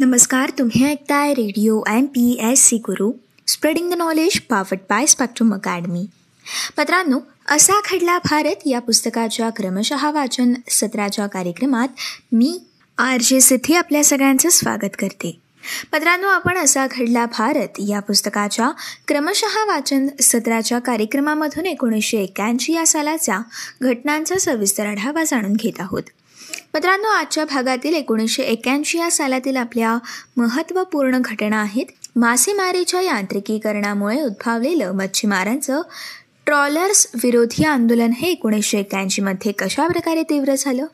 नमस्कार तुम्ही ऐकताय radio M P S C Guru spreading the knowledge powered by spectrum academy पत्रांनो असा खडला भारत या पुस्तकाच्या क्रमशः वाचन सत्राच्या कार्यक्रमात मी आर जे सिद्धी आपल्या सगळ्यांचं स्वागत करते. पत्रांनो आपण असा घडला भारत या पुस्तकाच्या क्रमशः वाचन सत्राच्या कार्यक्रमामधून एकोणीसशे एक्क्याऐंशी या सालाच्या घटनांचा सविस्तर आढावा जाणून घेत आहोत. मित्रांनो आजच्या भागातील एकोणीसशे एक्याऐंशी या सालातील आपल्या महत्त्वपूर्ण घटना आहेत मासेमारीच्या यांत्रिकीकरणामुळे उद्भवलेलं मच्छीमारांचं ट्रॉलर्स विरोधी आंदोलन हे एकोणीसशे एक्क्याऐंशीमध्ये कशाप्रकारे तीव्र झालं?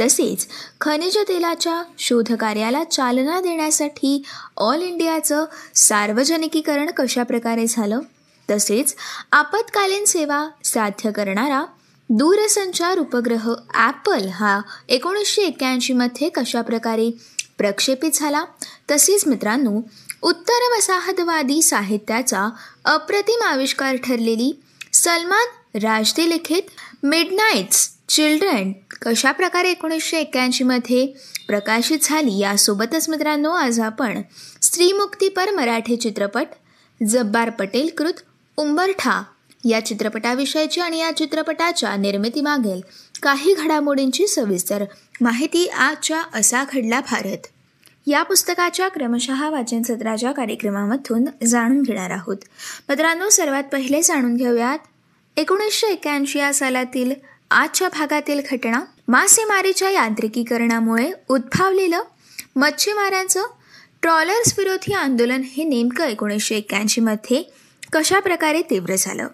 तसेच खनिज तेलाच्या शोधकार्याला चालना देण्यासाठी ऑल इंडियाचं सार्वजनिकीकरण कशाप्रकारे झालं? तसेच आपत्कालीन सेवा साध्य करणारा दूरसंचार उपग्रह ॲपल हा एकोणीसशे एक्क्याऐंशीमध्ये कशाप्रकारे प्रक्षेपित झाला? तसेच मित्रांनो उत्तर वसाहतवादी साहित्याचा अप्रतिम आविष्कार ठरलेली सलमान राजदे लिखित मिडनाईट्स चिल्ड्रन कशाप्रकारे एकोणीसशे एक्क्याऐंशीमध्ये प्रकाशित झाली? यासोबतच मित्रांनो आज आपण स्त्रीमुक्तीपर मराठी चित्रपट जब्बार पटेल कृत उंबरठा या चित्रपटाविषयीची आणि या चित्रपटाच्या निर्मितीमागील काही घडामोडींची सविस्तर माहिती आजच्या असा घडला भारत. या पुस्तकाच्या क्रमशः वाचन सत्राच्या कार्यक्रमामधून जाणून घेणार आहोत. मित्रांनो सर्वात पहिले जाणून घेऊयात. एकोणीसशे एक्क्याऐंशी या सालातील आजच्या भागातील घटना मासेमारीच्या यांत्रिकीकरणामुळे उद्भवलेलं मच्छीमारांचं ट्रॉलर्स विरोधी आंदोलन हे नेमकं एकोणीसशे एक्क्याऐंशीमध्ये कशाप्रकारे तीव्र झालं?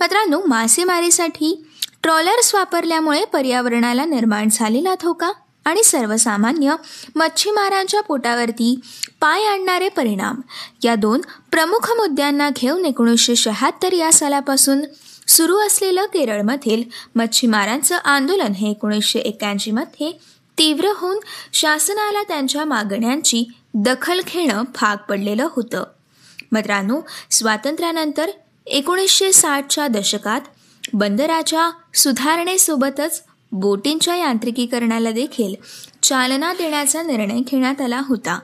मित्रांनो मासेमारीसाठी ट्रॉलर्स वापरल्यामुळे पर्यावरणाला निर्माण झालेला धोका हो आणि सर्वसामान्य मच्छीमारांच्या पोटावरती पाय आणणारे परिणाम. या दोन प्रमुख मुद्द्यांना घेऊन एकोणीसशे शहात्तर या सालापासून सुरू असलेलं केरळमधील मच्छीमारांचं आंदोलन हे एकोणीसशे एक्क्याऐंशीमध्ये तीव्र होऊन शासनाला त्यांच्या मागण्यांची दखल घेणं भाग पडलेलं होतं. मित्रांनो स्वातंत्र्यानंतर एकोणीसशे साठच्या दशकात बंदराच्या सुधारणेसोबतच बोटींच्या यांत्रिकीकरणाला देखील चालना देण्याचा निर्णय घेण्यात आला होता.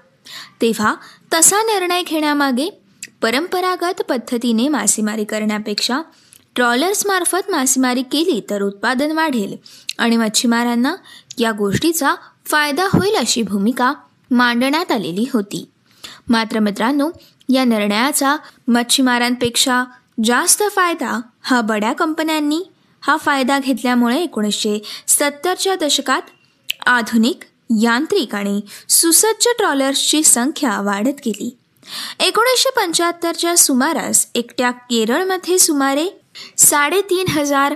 तेव्हा तसा निर्णय घेण्यामागे परंपरागत पद्धतीने मासेमारी करण्यापेक्षा ट्रॉलर्समार्फत मासेमारी केली तर उत्पादन वाढेल आणि मच्छीमारांना या गोष्टीचा फायदा होईल अशी भूमिका मांडण्यात आलेली होती. मात्र मित्रांनो या निर्णयाचा मच्छीमारांपेक्षा जास्त फायदा हा बड्या कंपन्यांनी हा फायदा घेतल्यामुळे एकोणीसशे सत्तरच्या दशकात आधुनिक यांत्रिक आणि सुसज्ज ट्रॉलर्सची संख्या वाढत गेली. एकोणीसशे पंच्याहत्तरच्या सुमारास एकट्या केरळमध्ये सुमारे साडेतीन हजार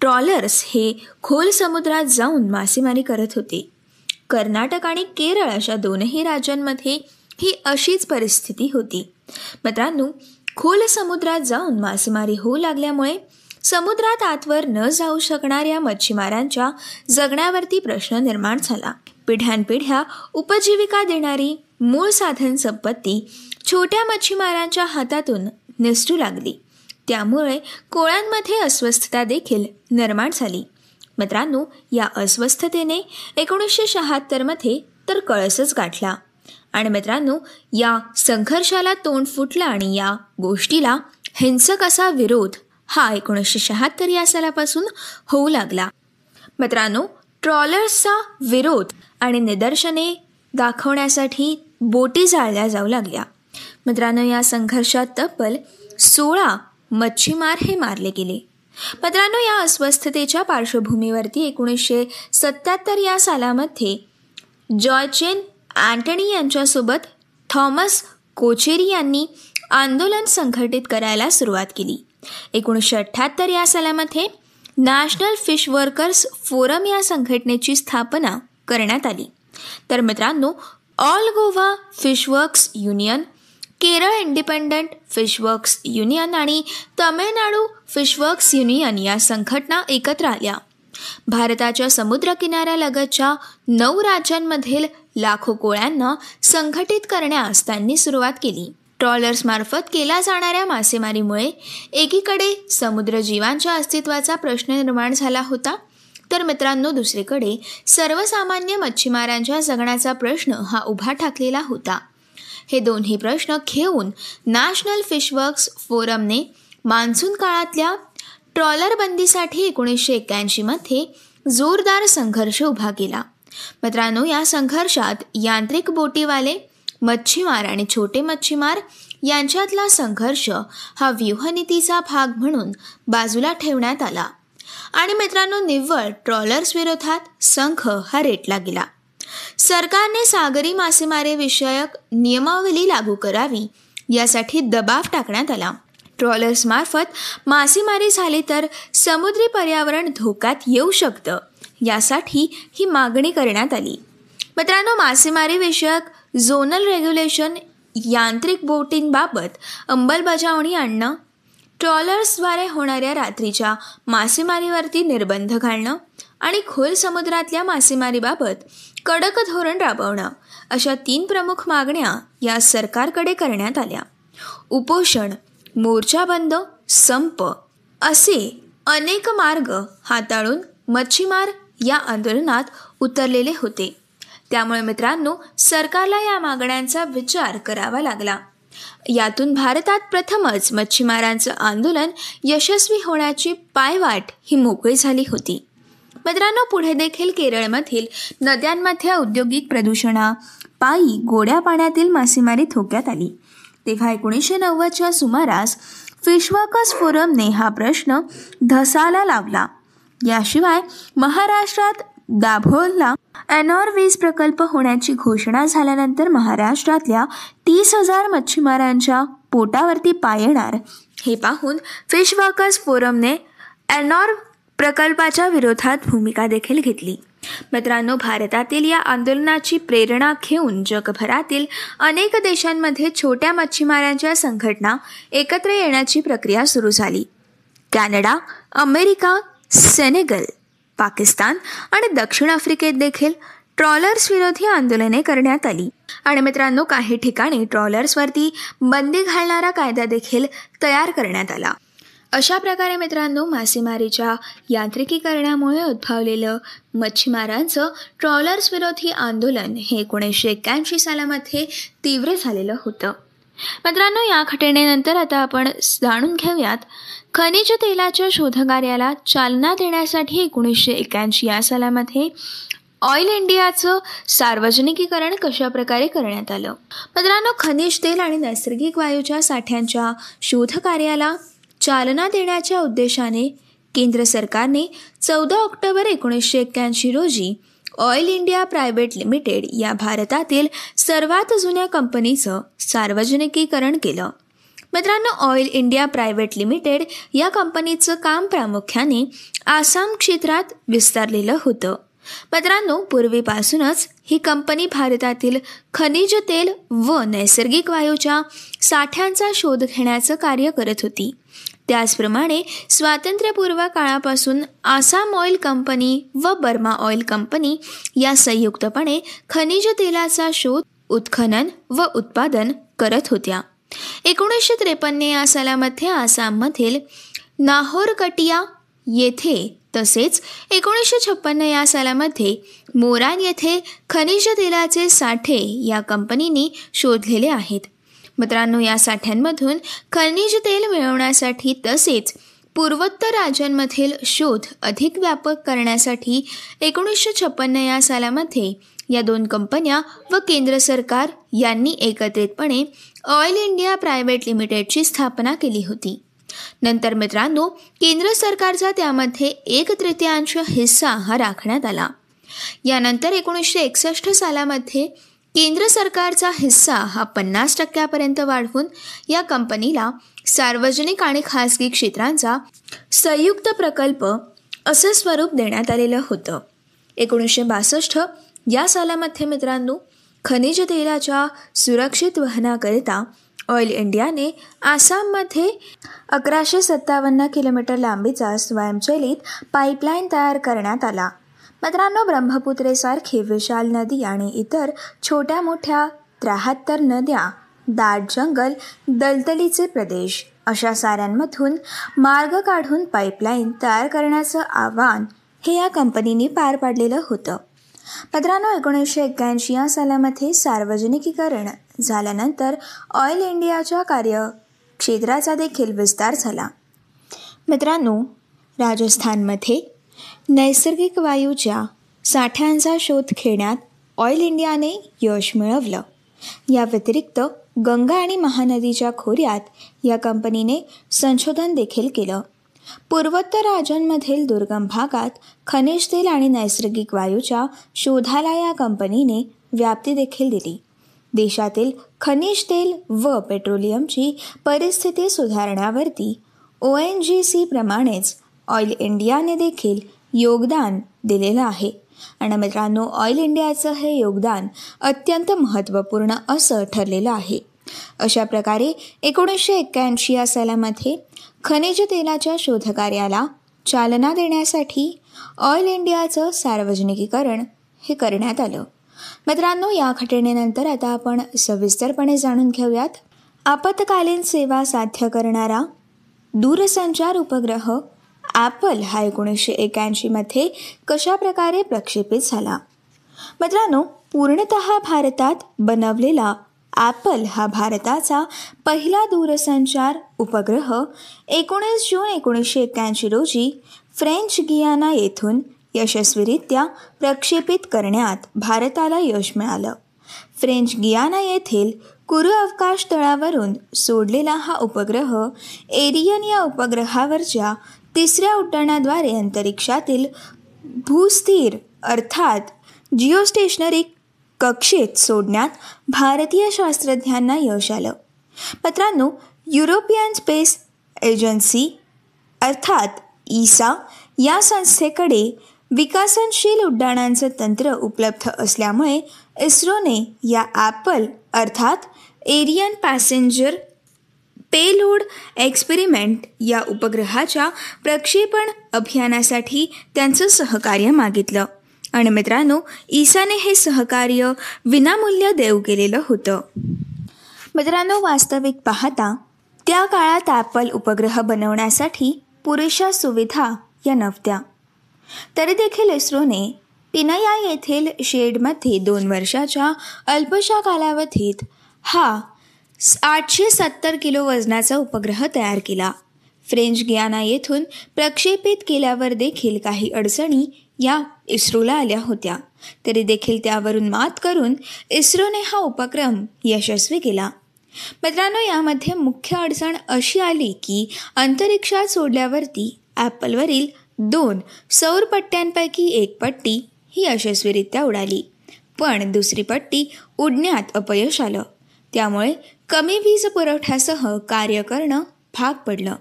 ट्रॉलर्स हे खोल समुद्रात जाऊन मासेमारी करत होते. कर्नाटक आणि केरळ अशा दोनही राज्यांमध्ये ही अशीच परिस्थिती होती. मित्रांनो खोल समुद्रात जाऊन मासेमारी होऊ लागल्यामुळे समुद्रात आतवर न जाऊ शकणाऱ्या मच्छीमारांच्या जगण्यावरती प्रश्न निर्माण झाला. पिढ्यानपिढ्या उपजीविका देणारी मूळ साधन संपत्ती छोट्या मच्छीमारांच्या हातातून निसटू लागली. त्यामुळे कोळ्यांमध्ये अस्वस्थता देखील निर्माण झाली. मित्रांनो या अस्वस्थतेने एकोणीसशे शहात्तरमध्ये तर कळसच गाठला. आणि मित्रांनो या संघर्षाला तोंड फुटलं आणि या गोष्टीला हिंसक असा विरोध हा एकोणीसशे शहात्तर या सालापासून होऊ लागला. मित्रांनो ट्रॉलर्सचा विरोध आणि निदर्शने दाखवण्यासाठी बोटी जाळल्या जाऊ लागल्या. मित्रांनो या संघर्षात तब्बल सोळा मच्छीमार हे मारले गेले. मित्रांनो या अस्वस्थतेच्या पार्श्वभूमीवरती एकोणीसशे सत्याहत्तर या सालामध्ये जॉयचेन अँटनी यांच्यासोबत थॉमस कोचेरी यांनी आंदोलन संघटित करायला सुरुवात केली. एकोणीसशे अठ्ठ्याहत्तर या सालामध्ये नॅशनल फिश वर्कर्स फोरम या संघटनेची स्थापना करण्यात आली. तर मित्रांनो all Goa fishworks union Kerala independent fishworks union आणि तमिळनाडू फिशवर्क्स युनियन या संघटना एकत्र आल्या. भारताच्या समुद्रकिनाऱ्यालगतच्या नऊ राज्यांमधील लाखो कोळ्यांना संघटित करण्यास त्यांनी सुरुवात केली. ट्रॉलर्समार्फत केल्या जाणाऱ्या मासेमारीमुळे एकीकडे समुद्रजीवांच्या अस्तित्वाचा प्रश्न निर्माण झाला होता. तर मित्रांनो दुसरीकडे सर्वसामान्य मच्छीमारांच्या जगण्याचा प्रश्न हा उभा ठाकलेला होता. हे दोन्ही प्रश्न घेऊन नॅशनल फिशवर्क्स फोरमने मान्सून काळातल्या ट्रॉलर बंदीसाठी एकोणीसशे एक्क्याऐंशीमध्ये जोरदार संघर्ष उभा केला. मित्रांनो या संघर्षात यांत्रिक बोटीवाले मच्छीमार आणि छोटे मच्छीमार यांच्यातला संघर्ष हा व्यूहनीतीचा भाग म्हणून बाजूला ठेवण्यात आला. आणि मित्रांनो निव्वळ ट्रॉलर्स विरोधात संघ हा रेटला गेला. सरकारने सागरी मासेमारी विषयक नियमावली लागू करावी यासाठी दबाव टाकण्यात आला. ट्रॉलर्स मार्फत मासेमारी झाली तर समुद्री पर्यावरण धोक्यात येऊ शकतं. यासाठी ही मागणी करण्यात आली. मित्रांनो मासेमारी विषयक झोनल रेग्युलेशन यांत्रिक बोटींबाबत अंमलबजावणी आणणं ट्रॉलर्सद्वारे होणाऱ्या रात्रीच्या मासेमारीवरती निर्बंध घालणं आणि खोल समुद्रातल्या मासेमारीबाबत कडक धोरण राबवणं अशा तीन प्रमुख मागण्या या सरकारकडे करण्यात आल्या. उपोषण मोर्चाबंद संप असे अनेक मार्ग हाताळून मच्छीमार या आंदोलनात उतरलेले होते. त्यामुळे मित्रांनो सरकारला या मागण्यांचा विचार करावा लागला. यातून भारतात प्रथमच मच्छीमारांचं आंदोलन यशस्वी होण्याची पायवाट ही मोकळी झाली होती. मित्रांनो पुढे देखील केरळमधील नद्यांमध्ये औद्योगिक प्रदूषणा पायी गोड्या पाण्यातील मासेमारी थोक्यात आली. तेव्हा एकोणीसशे नव्वदच्या सुमारास फिशवर्कर्स फोरमने हा प्रश्न धसाला लावला. याशिवाय महाराष्ट्रात दाभोळला एनॉर वीज प्रकल्प होण्याची घोषणा झाल्यानंतर महाराष्ट्रातल्या तीस हजार मच्छीमारांच्या पोटावरती पाय येणार. हे पाहून फिश वर्कर्स फोरमने एनॉर प्रकल्पाच्या विरोधात भूमिका देखील घेतली. मित्रांनो भारतातील या आंदोलनाची प्रेरणा घेऊन जगभरातील अनेक देशांमध्ये छोट्या मच्छीमारांच्या संघटना एकत्र येण्याची प्रक्रिया सुरू झाली. कॅनडा अमेरिका सेनेगल पाकिस्तान आणि दक्षिण आफ्रिकेत देखील ट्रॉलर्स विरोधी आंदोलने करण्यात आली. आणि मित्रांनो काही ठिकाणी ट्रॉलर्सवरती बंदी घालणारा कायदा देखील तयार करण्यात आला. अशा प्रकारे मित्रांनो मासेमारीच्या यांत्रिकीकरणामुळे उद्भवलेलं मच्छीमारांचं ट्रॉलर्स विरोधी आंदोलन हे एकोणीसशे एक्क्याऐंशी सालामध्ये तीव्र झालेलं होतं. मित्रांनो या घटनेनंतर आता आपण जाणून घेऊयात खनिज तेलाच्या शोधकार्याला चालना देण्यासाठी एकोणीसशे एक्याऐंशी या सालामध्ये ऑइल इंडियाचं सार्वजनिकीकरण कशा प्रकारे करण्यात आलं? मित्रांनो खनिज तेल आणि नैसर्गिक वायूच्या साठ्यांच्या शोधकार्याला चालना देण्याच्या उद्देशाने केंद्र सरकारने चौदा ऑक्टोबर एकोणीसशे एक्क्याऐंशी रोजी ऑइल इंडिया प्रायव्हेट लिमिटेड या भारतातील सर्वात जुन्या कंपनीचं सार्वजनिकीकरण केलं. मित्रांनो ऑइल इंडिया प्रायव्हेट लिमिटेड या कंपनीचं काम प्रामुख्याने आसाम क्षेत्रात विस्तारलेलं होतं. मित्रांनो पूर्वीपासूनच ही कंपनी भारतातील खनिज तेल व नैसर्गिक वायूच्या साठ्यांचा शोध घेण्याचं कार्य करत होती. त्याचप्रमाणे स्वातंत्र्यपूर्व काळापासून आसाम ऑइल कंपनी व बर्मा ऑइल कंपनी या संयुक्तपणे खनिज तेलाचा शोध उत्खनन व उत्पादन करत होत्या. एकोणीसशे त्रेपन्न या सालामध्ये आसाममधील नाहोरकटिया येथे तसेच एकोणीसशे छप्पन्न या सालामध्ये मोरान येथे खनिज तेलाचे साठे या कंपनीने शोधलेले आहेत. मित्रांनो या साठ्यांमधून खनिज तेल मिळवण्यासाठी तसेच पूर्वोत्तर राज्यांमधील शोध अधिक व्यापक करण्यासाठी एकोणीसशे छप्पन्न या सालामध्ये या दोन कंपन्या व केंद्र सरकार यांनी एकत्रितपणे ऑइल इंडिया प्रायव्हेट लिमिटेडची स्थापना केली होती. नंतर मित्रांनो केंद्र सरकारचा त्यामध्ये एक तृतीयांश हिस्सा हा राखण्यात आला. यानंतर एकोणीसशे एकसष्ट सालामध्ये केंद्र सरकारचा हिस्सा हा पन्नास टक्क्यापर्यंत वाढवून या कंपनीला सार्वजनिक आणि खासगी क्षेत्रांचा संयुक्त प्रकल्प असं स्वरूप देण्यात आलेलं होतं. एकोणीसशे बासष्ट या सालामध्ये मित्रांनो खनिज तेलाच्या सुरक्षित वहनाकरिता ऑइल इंडियाने आसाममध्ये अकराशे सत्तावन्न किलोमीटर लांबीचा स्वयंचलित पाईपलाईन तयार करण्यात आला. मित्रांनो ब्रह्मपुत्रेसारखी विशाल नदी आणि इतर छोट्या मोठ्या त्र्याहत्तर नद्या दाट जंगल दलदलीचे प्रदेश अशा साऱ्यांमधून मार्ग काढून पाईपलाईन तयार करण्याचं आव्हान हे या कंपनीने पार पाडलेलं होतं. मित्रांनो एकोणीसशे एक्क्याऐंशी या सालामध्ये सार्वजनिकीकरण झाल्यानंतर ऑइल इंडियाच्या कार्यक्षेत्राचा देखील विस्तार झाला. मित्रांनो राजस्थानमध्ये नैसर्गिक वायूच्या साठ्यांचा शोध घेण्यात ऑइल इंडियाने यश मिळवलं. या व्यतिरिक्त गंगा आणि महानदीच्या खोऱ्यात या कंपनीने संशोधन देखील केलं. पूर्वोत्तर राज्यांमधील दुर्गम भागात खनिज तेल आणि नैसर्गिक वायूच्या शोधाला या कंपनीने व्याप्ती देखील दिली. देशातील खनिज तेल व पेट्रोलियमची परिस्थिती सुधारण्यावरती ओ एन जी सी प्रमाणेच ऑइल इंडियाने देखील योगदान दिलेलं आहे. आणि मित्रांनो ऑइल इंडियाचं हे योगदान अत्यंत महत्त्वपूर्ण असं ठरलेलं आहे. अशा प्रकारे एकोणीसशे एक्क्याऐंशी या सालामध्ये खनिज तेलाच्या शोधकार्याला चालना देण्यासाठी ऑइल इंडियाचं सार्वजनिकीकरण हे करण्यात आलं. मित्रांनो या घटनेनंतर आता आपण सविस्तरपणे जाणून घेऊयात. आपत्कालीन सेवा साध्य करणारा दूरसंचार उपग्रह ॲपल हा एकोणीसशे एक्याऐंशीमध्ये कशाप्रकारे प्रक्षेपित झाला? मित्रांनो पूर्णत भारतात बनवलेला ॲपल हा भारताचा पहिला दूरसंचार उपग्रह एकोणीस जून एकोणीसशे एक्क्याऐंशी रोजी फ्रेंच गियाना येथून यशस्वीरित्या प्रक्षेपित करण्यात भारताला यश मिळालं. फ्रेंच गियाना येथील कुरु अवकाश तळावरून सोडलेला हा उपग्रह एरियन या उपग्रहावरच्या तिसऱ्या उड्डाणाद्वारे अंतरिक्षातील भूस्थिर अर्थात जिओस्टेशनरी कक्षेत सोडण्यात भारतीय शास्त्रज्ञांना यश आलं. मित्रांनो युरोपियन स्पेस एजन्सी अर्थात ईसा या संस्थेकडे विकासनशील उड्डाणांचं तंत्र उपलब्ध असल्यामुळे इस्रोने या ॲपल अर्थात एरियन पॅसेंजर पेलोड एक्सपेरिमेंट या उपग्रहाच्या प्रक्षेपण अभियानासाठी त्यांचं सहकार्य मागितलं. आणि मित्रांनो ईसाने हे सहकार्य विनामूल्य देऊ केलेलं होतं. मित्रांनो वास्तविक पाहता त्या काळात ॲपल उपग्रह बनवण्यासाठी पुरेशा सुविधा या नव्हत्या. तरी देखील इस्रोने पिनया येथील शेडमध्ये दोन वर्षाच्या अल्पशा कालावधीत हा आठशे सत्तर किलो वजनाचा उपग्रह तयार केला. फ्रेंच गियाना येथून प्रक्षेपित केल्यावर देखील काही अडचणी या इस्रोला आल्या होत्या. तरी देखील त्यावरून मात करून इस्रोने हा उपक्रम यशस्वी केला. मित्रांनो यामध्ये मुख्य अडचण अशी आली की अंतरिक्षात सोडल्यावरती ॲपलवरील दोन सौर पट्ट्यांपैकी एक पट्टी ही यशस्वीरित्या उडाली. पण दुसरी पट्टी उडण्यात अपयश आलं. त्यामुळे कमी वीज पुरवठ्यासह कार्य करणं भाग पडलं.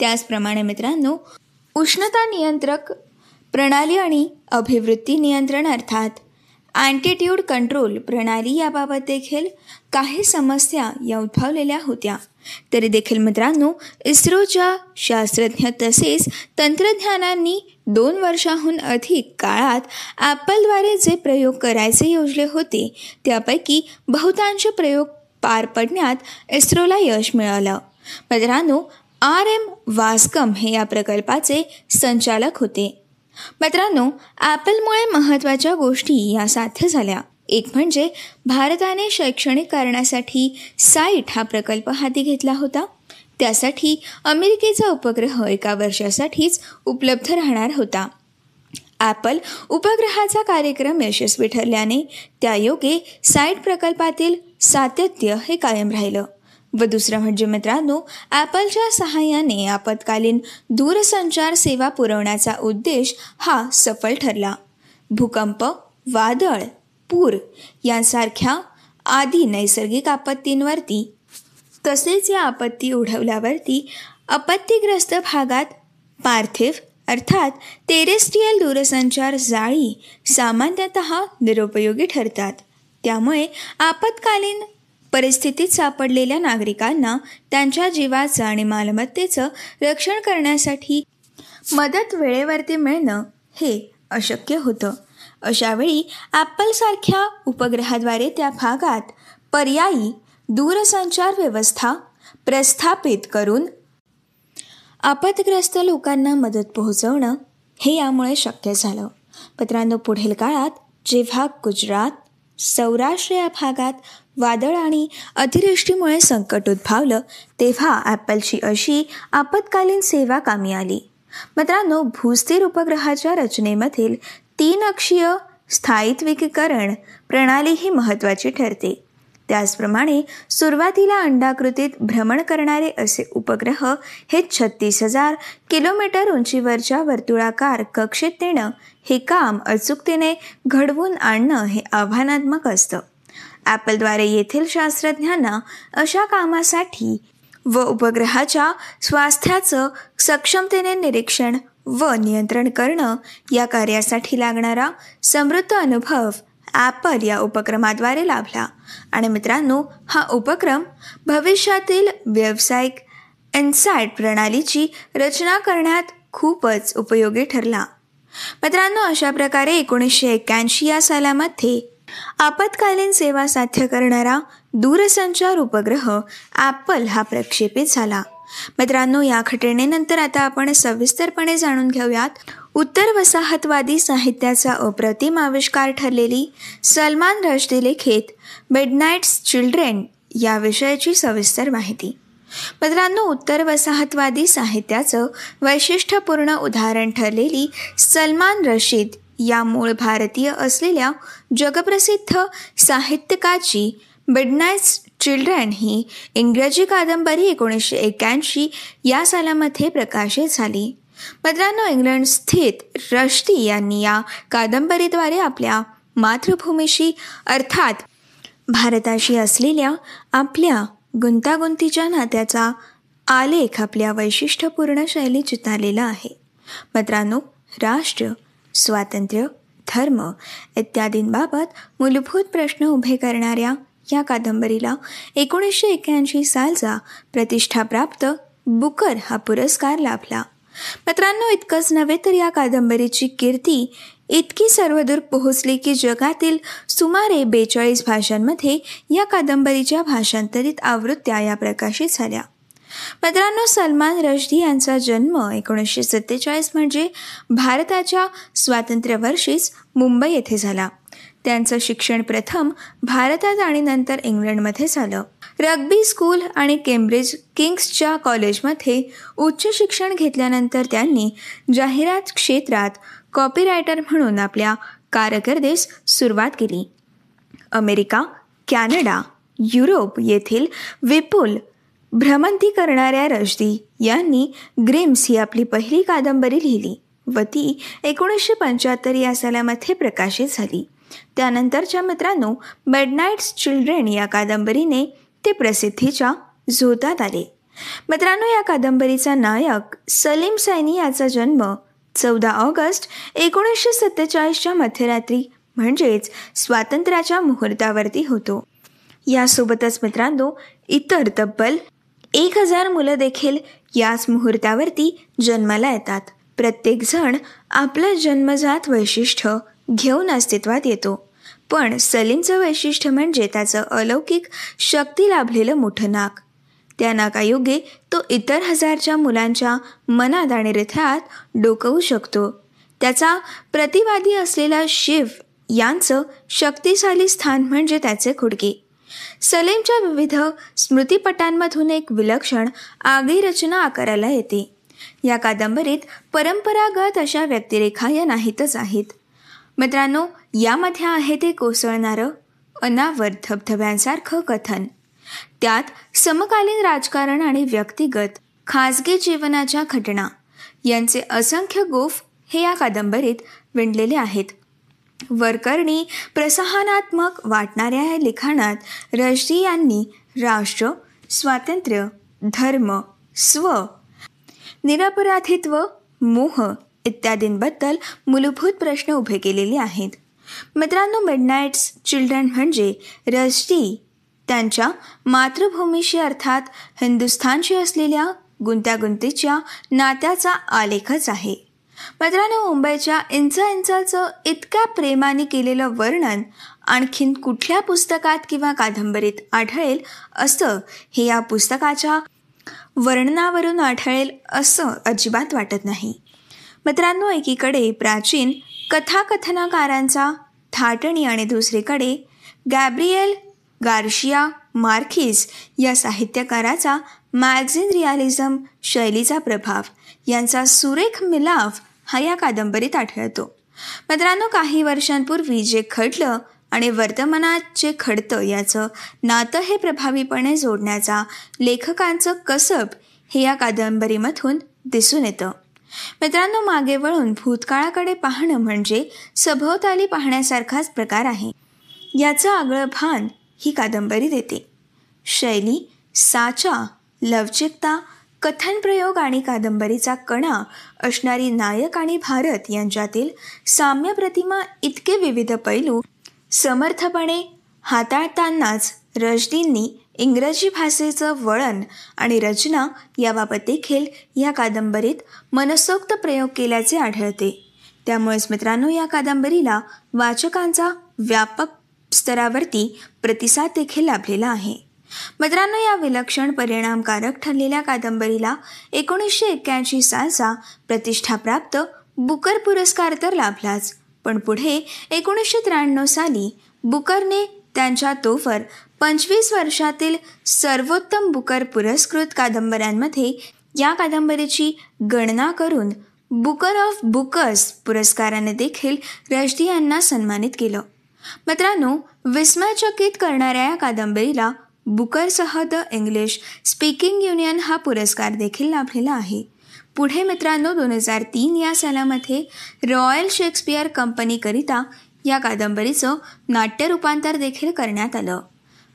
त्याचप्रमाणे मित्रांनो उष्णता नियंत्रक प्रणाली आणि अभिवृत्ती नियंत्रण अर्थात अँटीट्यूड कंट्रोल प्रणाली याबाबत देखील काही समस्या या उद्भवलेल्या होत्या. तरी देखील मित्रांनो इस्रोच्या शास्त्रज्ञ तसेच तंत्रज्ञानांनी दोन वर्षाहून अधिक काळात ॲपलद्वारे जे प्रयोग करायचे योजले होते त्यापैकी बहुतांश प्रयोग पार पडण्यात इस्रोला यश मिळालं. म्हणजे मित्रांनो आर एम वास्कम हे या प्रकल्पाचे संचालक होते. म्हणजे मित्रांनो ॲपलमुळे महत्त्वाच्या गोष्टी या साध्य झाल्या. एक म्हणजे भारताने शैक्षणिक कारणासाठी साईट हा प्रकल्प हाती घेतला होता. त्यासाठी अमेरिकेचा उपग्रह एका वर्षासाठीच उपलब्ध राहणार होता. ॲपल उपग्रहाचा कार्यक्रम यशस्वी ठरल्याने त्यायोगे साईट प्रकल्पातील सातत्य हे कायम राहिलं. व दुसरं म्हणजे मित्रांनो ॲपलच्या सहाय्याने आपत्कालीन दूरसंचार सेवा पुरवण्याचा उद्देश हा सफल ठरला. भूकंप वादळ पूर यांसारख्या आदी नैसर्गिक आपत्तींवरती तसेच या आपत्ती ओढवल्यावरती आपत्तीग्रस्त भागात पार्थिव अर्थात टेरेस्ट्रियल दूरसंचार जाळी सामान्यतः निरुपयोगी ठरतात. त्यामुळे आपत्कालीन परिस्थितीत सापडलेल्या नागरिकांना त्यांच्या जीवाचं आणि मालमत्तेचं रक्षण करण्यासाठी मदत वेळेवरती मिळणं हे अशक्य होतं. अशावेळी ॲपलसारख्या उपग्रहाद्वारे त्या भागात पर्यायी दूरसंचार व्यवस्था प्रस्थापित करून आपतग्रस्त लोकांना मदत पोहोचवणं हे यामुळे शक्य झालं. पत्रांनो पुढील काळात जेव्हा गुजरात सौराष्ट्र या भागात वादळ आणि अतिवृष्टीमुळे संकट उद्भवलं तेव्हा ॲपलची अशी आपत्कालीन सेवा कामी आली. मित्रांनो भूस्थिर उपग्रहाच्या रचनेमधील तीन अक्षीय स्थायित्विकीकरण प्रणाली ही महत्त्वाची ठरते. त्याचप्रमाणे सुरुवातीला अंडाकृतीत भ्रमण करणारे असे उपग्रह हे छत्तीस हजार किलोमीटर उंचीवरच्या वर्तुळाकार कक्षेत नेणं हे काम अचूकतेने घडवून आणणं हे आव्हानात्मक असतं. ॲपलद्वारे येथील शास्त्रज्ञांना अशा कामासाठी व उपग्रहाच्या स्वास्थ्याचं सक्षमतेने निरीक्षण व नियंत्रण करणं या कार्यासाठी लागणारा समृद्ध अनुभव ॲपल या उपक्रमाद्वारे लाभला. आणि मित्रांनो हा उपक्रम भविष्यातील व्यावसायिक इन्साईट प्रणालीची रचना करण्यात खूपच उपयोगी ठरला. मित्रांनो अशा प्रकारे एकोणीसशे एक्क्याऐंशी या सालामध्ये आपत्कालीन सेवा साध्य करणारा दूरसंचार उपग्रह ॲपल हा प्रक्षेपित झाला. मित्रांनो या घटनेनंतर आता आपण सविस्तरपणे जाणून घेऊयात. उत्तर वसाहतवादी साहित्याचा अप्रतिम आविष्कार ठरलेली सलमान रश्दी लिखित मिडनाईट्स चिल्ड्रेन या विषयाची सविस्तर माहिती. मित्रांनो उत्तर वसाहतवादी साहित्याचं वैशिष्ट्यपूर्ण उदाहरण ठरलेली सलमान रशीद या मूळ भारतीय असलेल्या जगप्रसिद्ध साहित्यकाची मिडनाईट्स चिल्ड्रन ही इंग्रजी कादंबरी एकोणीसशे एक्याऐंशी या सालामध्ये प्रकाशित झाली. मित्रांनो इंग्लंड स्थित रश्ती यांनी या कादंबरीद्वारे आपल्या मातृभूमीशी अर्थात भारताशी असलेल्या आपल्या गुंतागुंतीच्या नात्याचा आलेख आपल्या वैशिष्ट्यपूर्ण शैली चितारलेला आहे. मित्रांनो राष्ट्र स्वातंत्र्य धर्म इत्यादींबाबत मूलभूत प्रश्न उभे करणाऱ्या या कादंबरीला एकोणीसशे एक्क्याऐंशी सालचा प्रतिष्ठाप्राप्त बुकर हा पुरस्कार लाभला. मित्रांनो इतकंच नव्हे तर या कादंबरीची कीर्ती इतकी सर्वदूर पोहोचली की जगातील सुमारे बेचाळीस भाषांमध्ये या कादंबरीच्या भाषांतरित आवृत्त्या या प्रकाशित झाल्या. मित्रांनो सलमान रश्दी यांचा जन्म एकोणीसशे सत्तेचाळीस म्हणजे भारताच्या स्वातंत्र्यवर्षीच मुंबई येथे झाला. त्यांचं शिक्षण प्रथम भारतात आणि नंतर इंग्लंडमध्ये झालं. रग्बी स्कूल आणि केम्ब्रिज किंग्सच्या कॉलेजमध्ये उच्च शिक्षण घेतल्यानंतर त्यांनी जाहिरात क्षेत्रात कॉपीरायटर म्हणून आपल्या कारकिर्दीस सुरुवात केली. अमेरिका कॅनडा युरोप येथील विपुल भ्रमंती करणाऱ्या रजदी यांनी ग्रिम्स ही आपली पहिली कादंबरी लिहिली व ती एकोणीसशे पंच्याहत्तर या सालामध्ये प्रकाशित झाली. त्यानंतरच्या मित्रांनो मिडनाईट्स चिल्ड्रेन या कादंबरीने ते प्रसिद्धीच्या झोतात आले. मित्रांनो या कादंबरीचा नायक सलीम सैनी याचा जन्म चौदा ऑगस्ट एकोणीसशे सत्तेचाळीसच्या मध्यरात्री म्हणजेच स्वातंत्र्याच्या मुहूर्तावरती होतो. यासोबतच मित्रांनो इतर तब्बल एक हजार मुलं देखील याच मुहूर्तावरती जन्माला येतात. प्रत्येकजण आपलं जन्मजात वैशिष्ट्य घेऊन अस्तित्वात येतो. पण सलीमचं वैशिष्ट्य म्हणजे त्याचं अलौकिक शक्ती लाभलेलं मोठं नाक. त्या नाकायोगे तो इतर हजारच्या मुलांच्या मनात आणि हृदयात डोकवू शकतो. त्याचा प्रतिवादी असलेला शिव यांचं शक्तिशाली स्थान म्हणजे त्याचे खुडके. सलीमच्या विविध स्मृतिपटांमधून एक विलक्षण आगळी रचना आकाराला येते. या कादंबरीत परंपरागत अशा व्यक्तिरेखा या नाहीतच आहेत. मित्रांनो यामध्ये आहे ते कोसळणारं अनावर धबधब्यांसारखं कथन. त्यात समकालीन राजकारण आणि व्यक्तिगत खाजगी जीवनाच्या घटना यांचे असंख्य गोफ हे या कादंबरीत विणलेले आहेत. वरकरणी प्रसहानात्मक वाटणाऱ्या या लिखाणात रशदी यांनी राष्ट्र स्वातंत्र्य धर्म स्व निरपराधित्व मोह इत्यादींबद्दल मूलभूत प्रश्न उभे केलेले आहेत. मित्रांनो मिडनाईट्स चिल्ड्रन म्हणजे रजदी त्यांच्या मातृभूमीशी अर्थात हिंदुस्थानशी असलेल्या गुंतागुंतीच्या नात्याचा आलेखच आहे. मित्रांनो मुंबईच्या इंच इंचाचं इतक्या प्रेमाने केलेलं वर्णन आणखीन कुठल्या पुस्तकात किंवा कादंबरीत आढळेल असं हे या पुस्तकाच्या वर्णनावरून आढळेल असं अजिबात वाटत नाही. मित्रांनो एकीकडे प्राचीन कथाकथनाकारांचा थाटणी आणि दुसरीकडे गॅब्रिएल गार्शिया मार्खिस या साहित्यकाराचा मॅगझिन रिअलिझम शैलीचा प्रभाव यांचा सुरेख मिलाफ हा या कादंबरीत आढळतो. मित्रांनो काही वर्षांपूर्वी जे खडलं आणि वर्तमानात जे खडतं याचं नातं हे प्रभावीपणे जोडण्याचा लेखकांचं कसब हे या कादंबरीमधून दिसून येतं. मित्रांनो मागे वळून भूतकाळाकडे पाहणं म्हणजे सभोवताली पाहण्यासारखाच प्रकार आहे. याचं आगळं भान ही कादंबरी देते. शैली साचा लवचिकता कथनप्रयोग आणि कादंबरीचा कणा असणारी नायक आणि भारत यांच्यातील साम्य प्रतिमा इतके विविध पैलू समर्थपणे हाताळतानाच रजदींनी इंग्रजी भाषेचं वळण आणि रचना याबाबत देखील या कादंबरीत मनसोक्त प्रयोग केल्याचे आढळते. त्यामुळेच मित्रांनो या कादंबरीला वाचकांचा व्यापक स्तरावरती प्रतिसाद देखील लाभलेला आहे. मित्रांनो या विलक्षण परिणामकारक ठरलेल्या कादंबरीला एकोणीसशे एक्क्याऐंशी सालचा प्रतिष्ठाप्राप्त बुकर पुरस्कार तर लाभलाच. पण पुढे एकोणीसशे त्र्याण्णव साली बुकरने त्यांच्या तोफर पंचवीस वर्षातील सर्वोत्तम बुकर पुरस्कृत कादंबऱ्यांमध्ये या कादंबरीची गणना करून बुकर ऑफ बुकर्स पुरस्काराने देखील रश्दी यांना सन्मानित केलं. मित्रांनो विस्मयचकित करणाऱ्या या कादंबरीला बुकरसह द इंग्लिश स्पीकिंग युनियन हा पुरस्कार देखील लाभलेला आहे. पुढे मित्रांनो दोन हजार तीन या सालामध्ये रॉयल शेक्सपियर कंपनीकरिता या कादंबरीचं नाट्य रूपांतर देखील करण्यात आलं.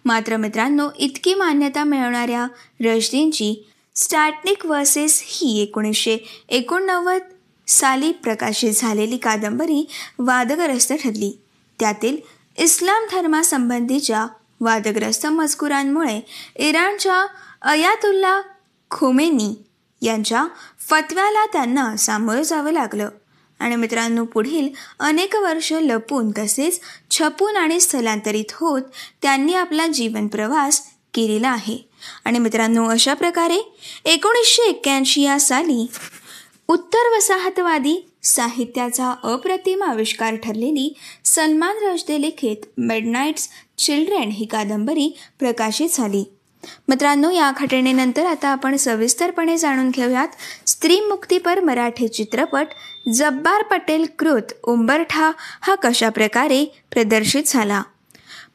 मात्र मित्रांनो इतकी मान्यता मिळवणाऱ्या रशदींची स्टॅटनिक वर्सेस ही एकोणीसशे एकोणनव्वद साली प्रकाशित झालेली कादंबरी वादग्रस्त ठरली. त्यातील इस्लाम धर्मासंबंधीच्या वादग्रस्त मजकुरांमुळे इराणच्या अयातुल्ला खोमेनी यांच्या फतव्याला त्यांना सामोरं जावं लागलं. आणि मित्रांनो पुढील अनेक वर्ष लपून तसेच छपून आणि स्थलांतरित होत त्यांनी आपला जीवन प्रवास केलेला आहे. आणि मित्रांनो अशा प्रकारे एकोणीसशे एक्क्याऐंशी या साली उत्तर वसाहतवादी साहित्याचा अप्रतिम आविष्कार ठरलेली सलमान रजदे लिखित मिडनाईट्स चिल्ड्रेन ही कादंबरी प्रकाशित झाली. मित्रांनो या घटनेनंतर आता आपण सविस्तरपणे जाणून घेऊयात स्त्री मुक्तीपर मराठी चित्रपट जब्बार पटेल कृत उंबरठा हा कशा प्रकारे प्रदर्शित झाला?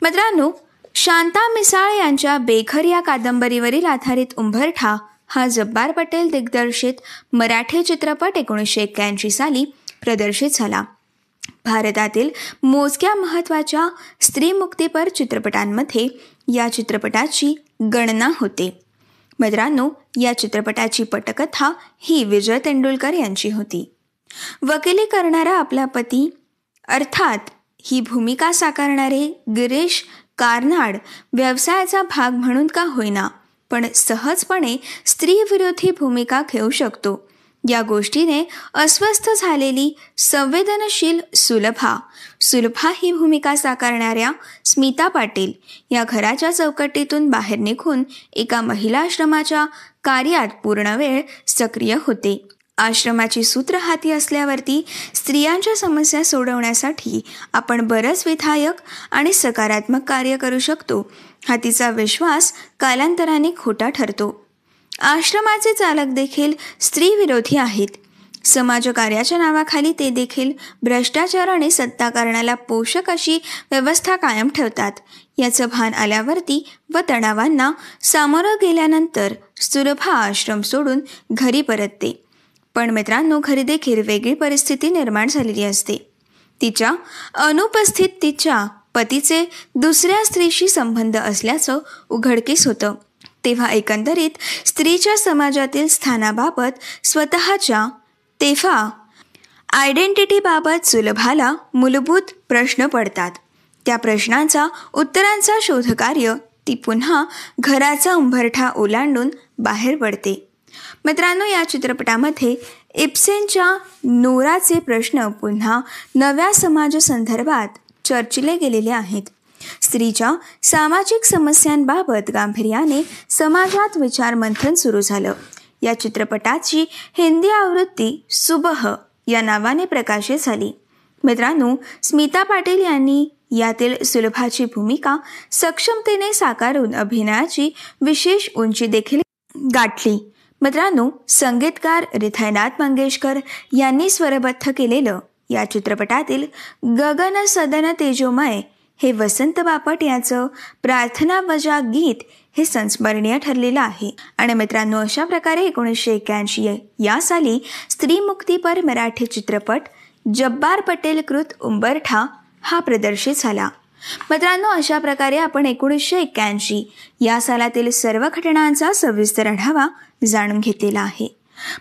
मित्रांनो शांता मिसाळ यांच्या बेघर या कादंबरीवरील आधारित उंबरठा हा जब्बार पटेल दिग्दर्शित मराठी चित्रपट एकोणीसशे एक्क्याऐंशी साली प्रदर्शित झाला. भारतातील मोजक्या महत्त्वाच्या स्त्रीमुक्तीपर चित्रपटांमध्ये या चित्रपटाची गणना होते. मित्रांनो या चित्रपटाची पटकथा ही विजय तेंडुलकर यांची होती. वकिली करणारा आपला पती अर्थात ही भूमिका साकारणारे गिरीश कार्नाड व्यवसायाचा भाग म्हणून का होईना पण सहजपणे स्त्रीविरोधी भूमिका घेऊ शकतो. या गोष्टीने अस्वस्थ झालेली संवेदनशील सुलभा सुलभा ही भूमिका साकारणाऱ्या स्मिता पाटील या घराच्या चौकटीतून बाहेर निघून एका महिला आश्रमाच्या कार्यात पूर्ण वेळ सक्रिय होते. आश्रमाची सूत्र हाती असल्यावरती स्त्रियांच्या समस्या सोडवण्यासाठी आपण बरंच विधायक आणि सकारात्मक कार्य करू शकतो. हा तिचा विश्वास कालांतराने खोटा ठरतो. आश्रमाचे चालक देखील स्त्रीविरोधी आहेत. समाजकार्याच्या नावाखाली ते देखील भ्रष्टाचार आणि सत्ताकारणाला पोषक अशी व्यवस्था कायम ठेवतात. याचं भान आल्यावरती व तणावांना सामोरं गेल्यानंतर सुलभा आश्रम सोडून घरी परतते. पण मित्रांनो घरी देखील वेगळी परिस्थिती निर्माण झालेली असते. तिच्या अनुपस्थित तिच्या पतीचे दुसऱ्या स्त्रीशी संबंध असल्याचं उघडकीस होतं. तेव्हा एकंदरीत स्त्रीच्या समाजातील स्थानाबाबत स्वतःच्या तेव्हा आयडेंटिटीबाबत सुलभाला मूलभूत प्रश्न पडतात. त्या प्रश्नांचा उत्तरांचा शोधकार्य ती पुन्हा घराचा उंबरठा ओलांडून बाहेर पडते. मित्रांनो या चित्रपटामध्ये इप्सेनच्या नोराचे प्रश्न पुन्हा नव्या समाजसंदर्भात चर्चिले गेलेले आहेत. स्त्रीच्या सामाजिक समस्यांबाबत गांभीर्याने समाजात विचार मंथन सुरू झालं. या चित्रपटाची हिंदी आवृत्ती सुबह या नावाने प्रकाशित झाली. मित्रांनो स्मिता पाटील यांनी यातील सुलभाची भूमिका सक्षमतेने साकारून अभिनयाची विशेष उंची देखील गाठली. मित्रांनो संगीतकार रिथयनाथ मंगेशकर यांनी स्वरबद्ध केलेलं या चित्रपटातील गगन सदन तेजोमय हे वसंत बापट याचं प्रार्थना वजा गीत हे संस्मरणीय ठरलेलं आहे. आणि मित्रांनो अशा प्रकारे एकोणीसशे एक्क्याऐंशी या साली स्त्रीमुक्तीपर मराठी चित्रपट जब्बार पटेल कृत उंबरठा हा प्रदर्शित झाला. मित्रांनो अशा प्रकारे आपण एकोणीसशे एक्क्याऐंशी या सालातील सर्व घटनांचा सविस्तर आढावा जाणून घेतलेला आहे.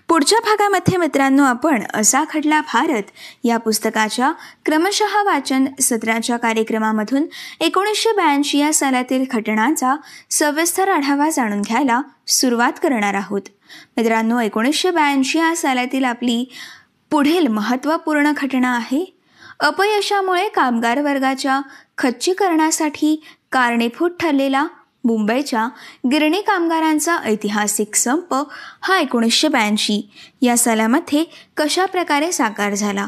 पुढच्या भागामध्ये मित्रांनो आपण असा खडला भारत या पुस्तकाच्या क्रमशः वाचन सत्राच्या कार्यक्रमामधून एकोणीसशे ब्याऐंशी या सालातील घटनांचा सविस्तर आढावा जाणून घ्यायला सुरुवात करणार आहोत. मित्रांनो एकोणीसशे ब्याऐंशी या सालातील आपली पुढील महत्त्वपूर्ण घटना आहे. अपयशामुळे कामगार वर्गाच्या खच्चीकरणासाठी कारणीभूत ठरलेला मुंबईच्या गिरणी कामगारांचा ऐतिहासिक संप हा एकोणीसशे ब्याऐंशी. या सालामध्ये कशा प्रकारे साकार झाला?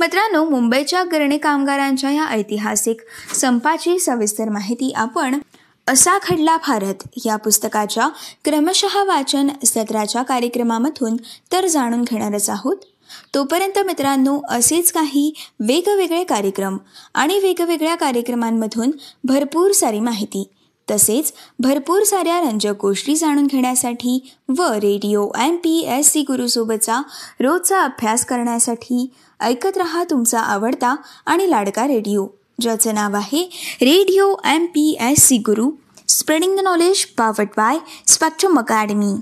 मित्रांनो मुंबईच्या गिरणी कामगारांच्या या ऐतिहासिक संपाची सविस्तर माहिती आपण असा घडला भारत. या पुस्तकाच्या क्रमशः वाचन सत्राच्या कार्यक्रमामधून तर जाणून घेणारच आहोत. तोपर्यंत मित्रांनो असेच काही वेगवेगळे कार्यक्रम आणि वेगवेगळ्या कार्यक्रमांमधून भरपूर सारी माहिती. तसेच भरपूर साऱ्या रंजक गोष्टी जाणून घेण्यासाठी व radio M P S C गुरुसोबतचा रोजचा अभ्यास करण्यासाठी ऐकत रहा तुमचा आवडता आणि लाडका रेडिओ ज्याचं नाव आहे radio M P S C Guru spreading the knowledge powered by spectrum academy.